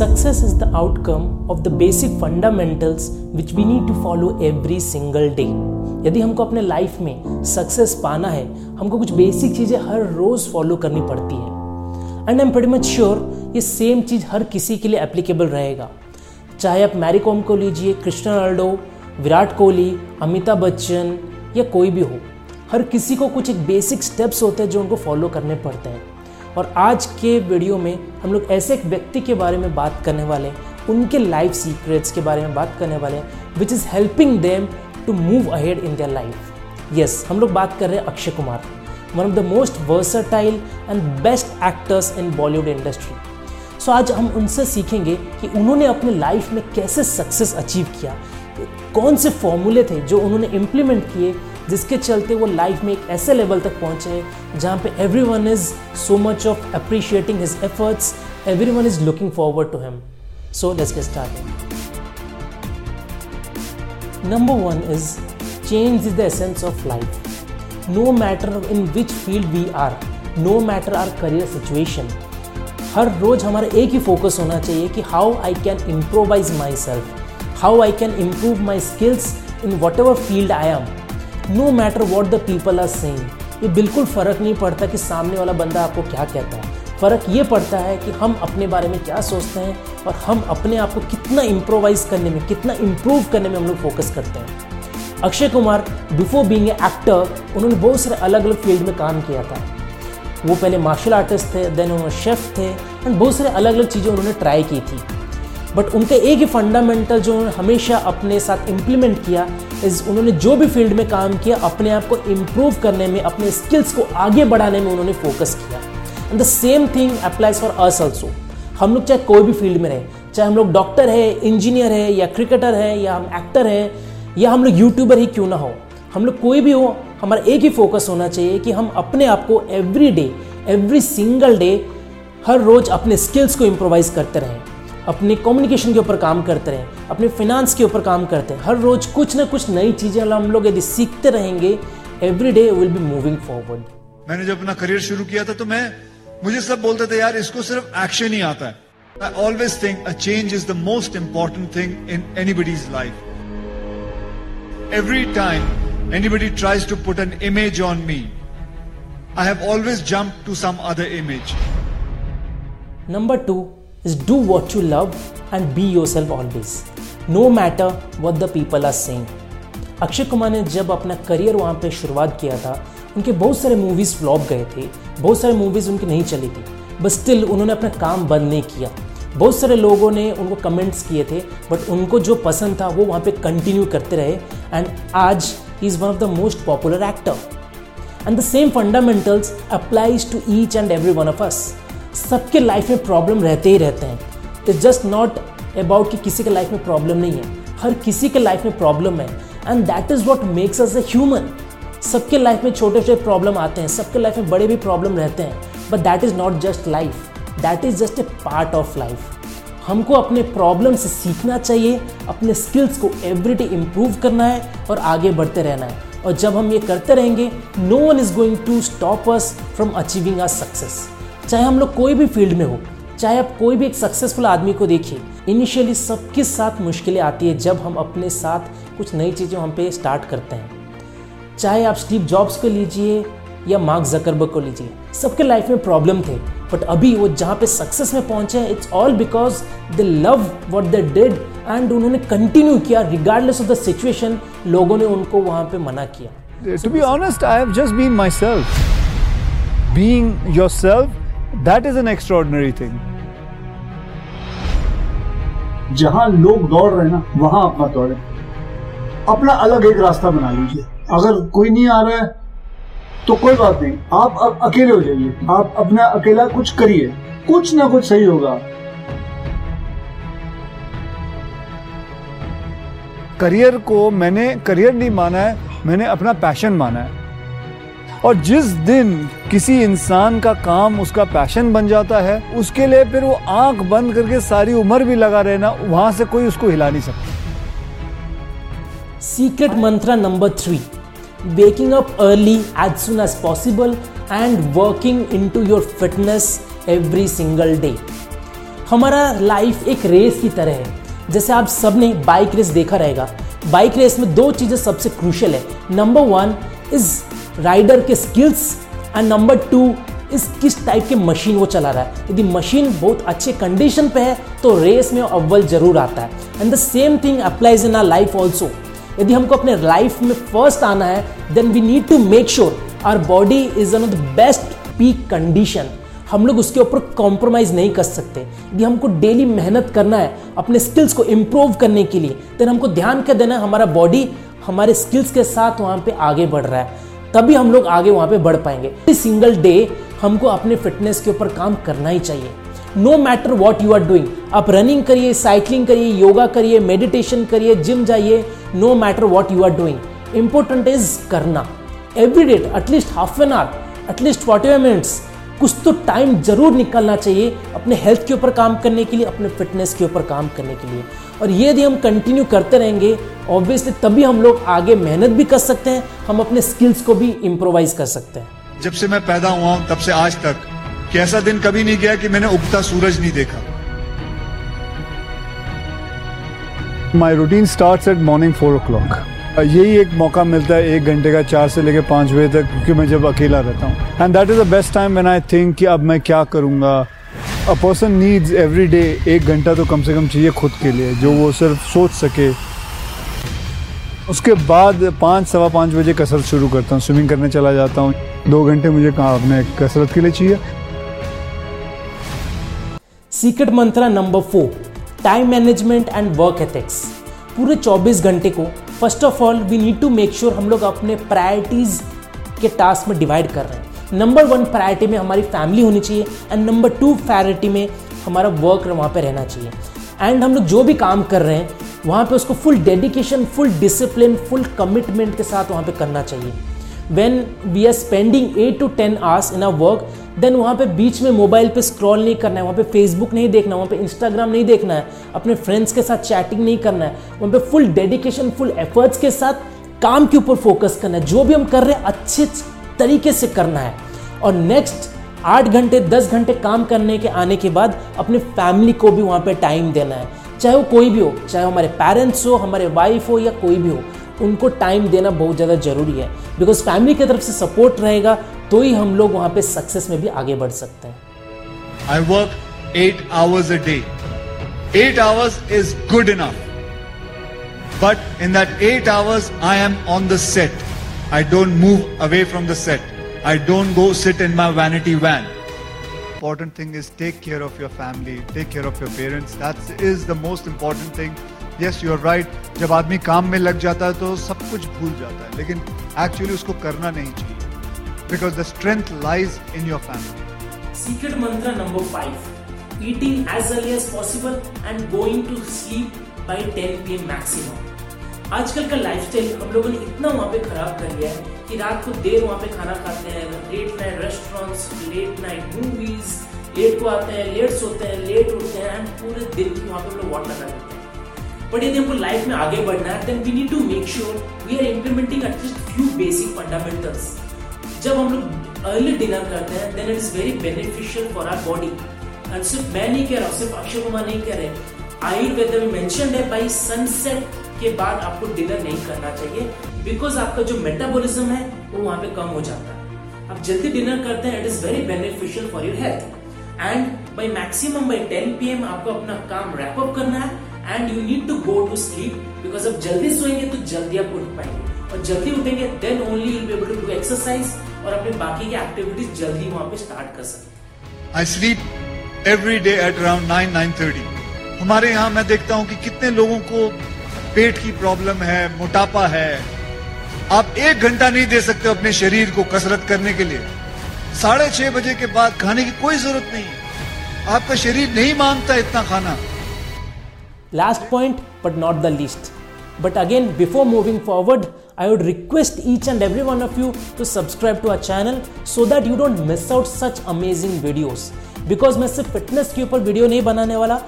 Success is the outcome of the basic fundamentals which we need to follow every single day. यदि हमको अपने life में success पाना है, हमको कुछ बेसिक चीज़ें हर रोज़ फॉलो करनी पड़ती है। And I am very much sure ये सेम चीज़ हर किसी के लिए एप्लीकेबल रहेगा। चाहे आप मैरी कॉम को लीजिए कृष्णा रोनाल्डो विराट कोहली अमिताभ बच्चन या कोई भी हो, हर किसी को कुछ एक बेसिक स्टेप्स होते हैं जो उनको फॉलो करने पड़ते हैं। और आज के वीडियो में हम लोग ऐसे एक व्यक्ति के बारे में बात करने वाले हैं। उनके लाइफ सीक्रेट्स के बारे में बात करने वाले हैं which is helping them to move ahead in their life yes हम लोग बात कर रहे हैं Akshay Kumar. One of the most versatile and best actors in Bollywood industry so आज हम उनसे सीखेंगे कि उन्होंने अपने लाइफ में कैसे सक्सेस अचीव किया। कौन से फॉर्मूले थे जो उन्होंने इम्प्लीमेंट किए जिसके चलते वो लाइफ में एक ऐसे लेवल तक पहुँचे जहाँ पे everyone is so much of appreciating his efforts everyone is looking forward to him so let's get started Number one is change is the essence of life. No matter in which field we are, no matter our career situation, हर रोज हमारा एक ही focus होना चाहिए कि how I can improvise myself how I can improve my skills in whatever field I am no matter what the people are saying ये बिल्कुल फ़र्क नहीं पड़ता कि सामने वाला बंदा आपको क्या कहता है। फ़र्क ये पड़ता है कि हम अपने बारे में क्या सोचते हैं और हम अपने आप को कितना इम्प्रोवाइज करने में, कितना इम्प्रूव करने में हम लोग फोकस करते हैं। Akshay Kumar before being a actor उन्होंने बहुत सारे अलग अलग फ़ील्ड में काम किया था। वो पहले मार्शल आर्टिस्ट थे देन उन्होंने शेफ थे एंड बहुत सारे अलग अलग चीज़ें उन्होंने ट्राई की थी। बट उनका एक ही फंडामेंटल जो उन्होंने हमेशा अपने साथ इम्प्लीमेंट किया इज़ उन्होंने जो भी फ़ील्ड में काम किया, अपने आप को इम्प्रूव करने में, अपने स्किल्स को आगे बढ़ाने में उन्होंने फोकस किया। And the same thing applies for us also हम लोग चाहे कोई भी फ़ील्ड में रहे, चाहे हम लोग डॉक्टर है इंजीनियर है, या क्रिकेटर है, या हम एक्टर हैं, या हम लोग यूट्यूबर ही क्यों ना हो, हम लोग कोई भी हो, हमारा एक ही फोकस होना चाहिए कि हम अपने आप को every day every single day हर रोज अपने स्किल्स को इम्प्रोवाइज करते रहें। अपने कम्युनिकेशन के ऊपर काम करते रहें अपने फिनेंस के ऊपर काम करते हैं हर रोज कुछ ना कुछ नई चीज़ें हम लोग यदि सीखते रहेंगे every day will be moving forward मैंने जब अपना करियर शुरू किया था तो मैं मुझे सब बोलते थे यार इसको सिर्फ़ एक्शन ही आता है। I always think a change is the most important thing in anybody's life every time anybody tries to put an image on me I have always jump to some other image number two is do what you love and be yourself always, no matter what the people are saying. Akshay Kumar ने जब अपना career वहाँ पे शुरुआत किया था, उनके बहुत सारे मूवीज़ फ्लॉप गए थे, बहुत सारे मूवीज़ उनकी नहीं चली थी बट स्टिल उन्होंने अपना काम बंद नहीं किया। बहुत सारे लोगों ने उनको कमेंट्स किए थे बट उनको जो पसंद था वो वहाँ पे कंटिन्यू करते रहे एंड आज is one of the most popular actor and the same fundamentals applies to each and every one of us सबके लाइफ में प्रॉब्लम रहते ही रहते हैं। इट्स जस्ट नॉट अबाउट कि किसी के लाइफ में प्रॉब्लम नहीं है। हर किसी के लाइफ में प्रॉब्लम है। And that is what makes us a human सबके लाइफ में छोटे छोटे प्रॉब्लम आते हैं। सबके लाइफ में बड़े भी प्रॉब्लम रहते हैं। But that is not just life that is just a part of life हमको अपने प्रॉब्लम से सीखना चाहिए। अपने स्किल्स को एवरी डे इम्प्रूव करना है और आगे बढ़ते रहना है। और जब हम ये करते रहेंगे no one is going to stop us from achieving our success चाहे हम लोग कोई भी फ़ील्ड में हो, चाहे आप कोई भी एक सक्सेसफुल आदमी को देखिए इनिशियली सबके साथ मुश्किलें आती है जब हम अपने साथ कुछ नई चीज़ें हम पे स्टार्ट करते हैं। चाहे आप स्टीव जॉब्स को लीजिए या मार्क जकरबर्ग को लीजिए, सबके लाइफ में प्रॉब्लम थे बट अभी वो जहाँ पे सक्सेस में पहुँचे हैं it's all because they love what they did and उन्होंने कंटिन्यू किया रिगार्डलेस ऑफ़ द सिचुएशन लोगों ने उनको वहाँ पे मना किया। To be honest I have just been myself being yourself that is an extraordinary thing जहाँ लोग दौड़ रहे हैं ना वहाँ अपना दौड़े। अपना अलग एक रास्ता बना लीजिए। अगर कोई नहीं आ रहा है तो कोई बात नहीं। आप अब अकेले हो जाइए। आप अपना अकेला कुछ करिए। कुछ ना कुछ सही होगा। करियर को मैंने करियर नहीं माना है मैंने अपना पैशन माना है। और जिस दिन किसी इंसान का काम उसका पैशन बन जाता है, उसके लिए फिर वो आँख बंद करके सारी उम्र भी लगा रहना, वहाँ से कोई उसको हिला नहीं सकता। Secret mantra number three waking up early as soon as possible and working into your fitness every single day. हमारा लाइफ एक रेस की तरह है। जैसे आप सबने बाइक रेस देखा रहेगा। बाइक रेस में दो चीज़ें सबसे क्रूशियल है। नंबर वन इज़ राइडर के स्किल्स एंड नंबर टू, इस किस टाइप के मशीन वो चला रहा है? यदि मशीन बहुत अच्छे कंडीशन पे है तो रेस में अव्वल ज़रूर आता है। And the same thing applies in our life also यदि हमको अपने लाइफ में फ़र्स्ट आना है then we need to make sure our body is one of the best peak condition हम लोग उसके ऊपर कॉम्प्रोमाइज़ नहीं कर सकते। यदि हमको डेली मेहनत करना है, अपने स्किल्स को इम्प्रूव करने के लिए देन हमको ध्यान कर देना हमारा बॉडी हमारे स्किल्स के साथ वहाँ पे आगे बढ़ रहा है। तभी हम लोग आगे वहाँ पे बढ़ पाएँगे। सिंगल डे हमको अपने फिटनेस के ऊपर काम करना ही चाहिए। No matter what you are doing आप रनिंग करिए साइकिलिंग करिए योगा करिए मेडिटेशन करिए जिम जाइए no matter what you are doing important is करना। Every day at least half an hour at least forty five minutes कुछ तो टाइम ज़रूर निकलना चाहिए अपने हेल्थ के ऊपर काम करने के लिए अपने फिटनेस के ऊपर काम करने के लिए। और ये यदि हम कंटिन्यू करते रहेंगे ऑब्वियसली तभी हम लोग आगे मेहनत भी कर सकते हैं हम अपने स्किल्स को भी इम्प्रोवाइज कर सकते हैं। जब से मैं पैदा हुआ हूँ तब से आज तक कि ऐसा दिन कभी नहीं गया कि मैंने उगता सूरज नहीं देखा। My routine start at morning four o'clock यही एक मौका मिलता है एक घंटे का, चार से लेकर पाँच बजे तक, क्योंकि मैं जब अकेला रहता हूँ। And that is the best time when I think कि अब मैं क्या करूँगा। A person needs every day एक घंटा तो कम से कम चाहिए खुद के लिए, जो वो सिर्फ़ सोच सके। उसके बाद पाँच, सवा पाँच बजे कसरत शुरू करता हूँ स्विमिंग करने चला जाता हूँ। दो घंटे मुझे कहाँ अपने कसरत के लिए चाहिए। Secret mantra number four time management and work ethics पूरे 24 घंटे को first of all we need to make sure हम लोग अपने प्रायोरिटीज़ के टास्क में डिवाइड कर रहे हैं। नंबर वन प्रायोरिटी में हमारी फैमिली होनी चाहिए एंड नंबर टू प्रायोरिटी में हमारा वर्क वहाँ पे रहना चाहिए। एंड हम लोग जो भी काम कर रहे हैं, वहाँ पे उसको full dedication full discipline full commitment के साथ वहाँ पे करना चाहिए। When we are spending eight to ten hours in a work then वहाँ पे बीच में मोबाइल पे स्क्रॉल नहीं करना है, वहाँ पे फेसबुक नहीं देखना है, वहाँ पे इंस्टाग्राम नहीं देखना है, अपने फ्रेंड्स के साथ चैटिंग नहीं करना है, वहाँ पे फुल डेडिकेशन फुल एफर्ट्स के साथ काम के ऊपर फोकस करना है, जो भी हम कर रहे हैं अच्छे तरीके से करना है। और नेक्स्ट आठ घंटे, दस घंटे काम करने के आने के बाद अपने फैमिली को भी वहाँ पे टाइम देना है। चाहे वो कोई भी हो, चाहे हमारे पेरेंट्स हो, हमारे वाइफ हो या कोई भी हो, उनको टाइम देना बहुत ज़्यादा ज़रूरी है। बिकॉज़ फैमिली की तरफ़ से सपोर्ट रहेगा तो ही हम लोग वहाँ पे सक्सेस में भी आगे बढ़ सकते हैं। I work eight hours a day eight hours is good enough but in that eight hours I am on the set I don't move away from the set I don't go sit in my vanity van important thing is take care of your family, take care of your parents. That is the most important thing. Yes, you are right. जब आदमी काम में लग जाता है तो सब कुछ भूल जाता है लेकिन एक्चुअली उसको करना नहीं चाहिए। Because the strength lies in your family. Secret mantra number five, eating as early as possible and going to sleep by 10 pm maximum. आजकल का लाइफस्टाइल हम लोगों ने इतना वहाँ पे खराब कर लिया है कि रात को देर वहाँ पे खाना खाते हैं late night restaurants late night movies late को आते हैं लेट सोते हैं लेट उठते हैं एंड पूरे दिन की वहाँ पे हम लोग वॉट लगा देते हैं बट यदि हमको लाइफ में आगे बढ़ना है then we need to make sure we are implementing at least few basic fundamentals जब हम लोग अर्ली डिनर करते हैं then it is very beneficial for our body and सिर्फ़ मैं नहीं कह रहा सिर्फ़ अक्षय कुमार नहीं कह रहे आयुर्वेद में मेंशन है बाई सनसेट के बाद आपको डिनर नहीं करना चाहिए। बिकॉज़ आपका जो मेटाबॉलिज्म है, वो वहाँ पे कम हो जाता है। आप जल्दी डिनर करते हैं it is very beneficial for your health and by maximum by ten p आपको अपना काम रैप अप करना है and you need to go to sleep because अब जल्दी सोएँगे तो जल्दी आप उठ पाएँगे। और जल्दी उठेंगे then only you'll be able to do exercise और अपने बाकी की एक्टिविटीज़ जल्दी वहाँ पे स्टार्ट कर सकते I sleep every day at around nine nine thirty हमारे यहाँ मैं देखता हूँ कि कितने लोगों को पेट की प्रॉब्लम है मोटापा है। आप एक घंटा नहीं दे सकते अपने शरीर को कसरत करने के लिए। साढ़े छह बजे के बाद खाने की कोई ज़रूरत नहीं। आपका शरीर नहीं माँगता इतना खाना। Last point but not the least but again before moving forward I would request each and every one of you to subscribe to our channel so that you don't miss out such amazing videos. Because मैं सिर्फ़ fitness के ऊपर video नहीं बनाने वाला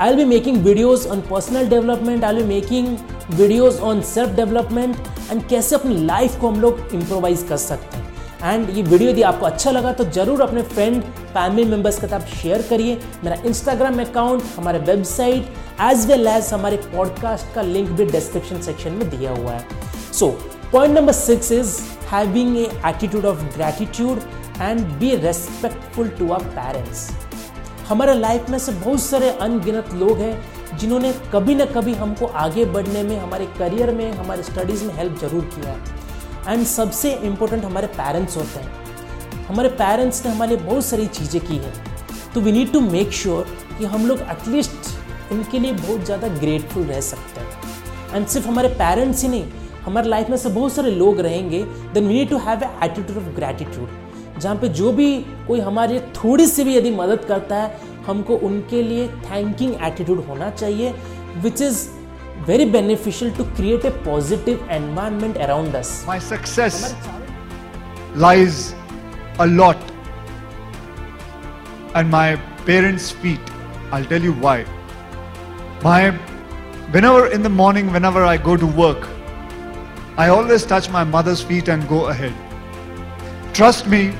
I be making videos on personal development I be making videos on self development and कैसे अपनी life को हम लोग इम्प्रोवाइज कर सकते हैं एंड ये वीडियो यदि आपको अच्छा लगा तो ज़रूर अपने फ्रेंड फैमिली मेंबर्स के साथ शेयर करिए। मेरा इंस्टाग्राम अकाउंट हमारे वेबसाइट एज वेल एज हमारे पॉडकास्ट का लिंक भी डिस्क्रिप्शन सेक्शन में दिया हुआ है। So point number six is having a attitude of gratitude and be respectful to our parents हमारे लाइफ में से बहुत सारे अनगिनत लोग हैं, जिन्होंने कभी ना कभी हमको आगे बढ़ने में, हमारे करियर में, हमारे स्टडीज़ में हेल्प ज़रूर किया है। एंड सबसे इम्पोर्टेंट हमारे पेरेंट्स होते हैं। हमारे पेरेंट्स ने हमारे लिए बहुत सारी चीज़ें की हैं तो we need to make sure कि हम लोग एटलीस्ट उनके लिए बहुत ज़्यादा ग्रेटफुल रह सकते हैं एंड सिर्फ़ हमारे पेरेंट्स ही नहीं हमारे लाइफ में से बहुत सारे लोग रहेंगे then we need to have a attitude of gratitude जहाँ पे जो भी कोई हमारे थोड़ी सी भी यदि मदद करता है हमको उनके लिए थैंकिंग एटीट्यूड होना चाहिए which is very beneficial to create a positive environment around us. My success lies a lot at my parents' feet. I'll tell you why. My, whenever in the morning, whenever I go to work, I always touch my mother's feet and go ahead. Trust me,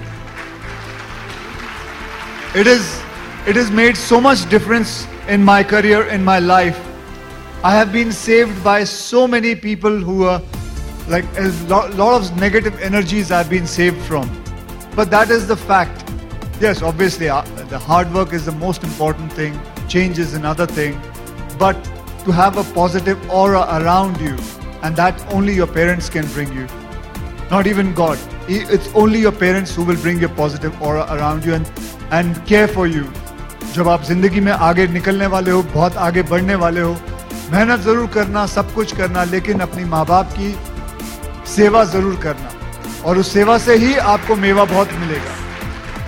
it is it has made so much difference in my career, in my life. I have been saved by so many people who are like a lot, lot of negative energies I've been saved from. But that is the fact. Yes, obviously, uh, the hard work is the most important thing. Change is another thing but to have a positive aura around you. And that only your parents can bring you. Not even God. It's only your parents who will bring a positive aura around you and, and care for you. जब आप जिंदगी में आगे निकलने वाले हो बहुत आगे बढ़ने वाले हो मेहनत जरूर करना सब कुछ करना लेकिन अपनी माँ बाप की सेवा जरूर करना और उस सेवा से ही आपको मेवा बहुत मिलेगा।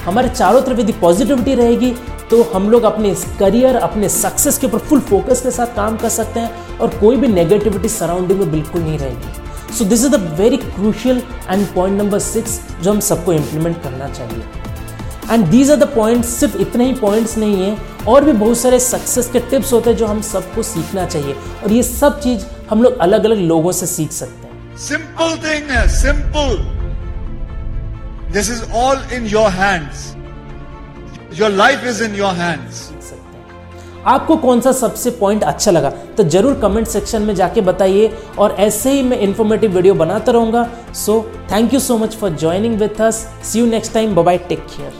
हमारे चारों तरफ़ यदि पॉजिटिविटी रहेगी तो हम लोग अपने करियर अपने सक्सेस के ऊपर फुल फोकस के साथ काम कर सकते हैं और कोई भी नेगेटिविटी सराउंडिंग में बिल्कुल नहीं रहेगी। So this is the very crucial and point number six जो हम सबको इम्प्लीमेंट करना चाहिए। And these are the points सिर्फ़ इतने ही पॉइंट्स नहीं है और भी बहुत सारे सक्सेस के टिप्स होते हैं जो हम सबको सीखना चाहिए। और ये सब चीज़ हम लोग अलग अलग लोगों से सीख सकते हैं। सिंपल थिंग है simple this is all in your hands your life is in your hands आपको कौन सा सबसे पॉइंट अच्छा लगा? तो ज़रूर कमेंट सेक्शन में जाके बताइए और ऐसे ही मैं इन्फॉर्मेटिव वीडियो बनाता रहूँगा। So thank you so much for joining with us see you next time bye take care